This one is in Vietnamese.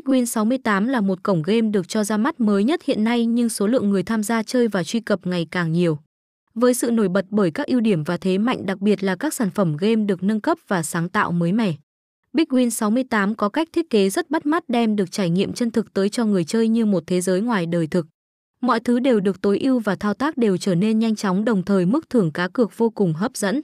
Big Win 68 là một cổng game được cho ra mắt mới nhất hiện nay nhưng số lượng người tham gia chơi và truy cập ngày càng nhiều. Với sự nổi bật bởi các ưu điểm và thế mạnh đặc biệt là các sản phẩm game được nâng cấp và sáng tạo mới mẻ. Big Win 68 có cách thiết kế rất bắt mắt đem được trải nghiệm chân thực tới cho người chơi như một thế giới ngoài đời thực. Mọi thứ đều được tối ưu và thao tác đều trở nên nhanh chóng đồng thời mức thưởng cá cược vô cùng hấp dẫn.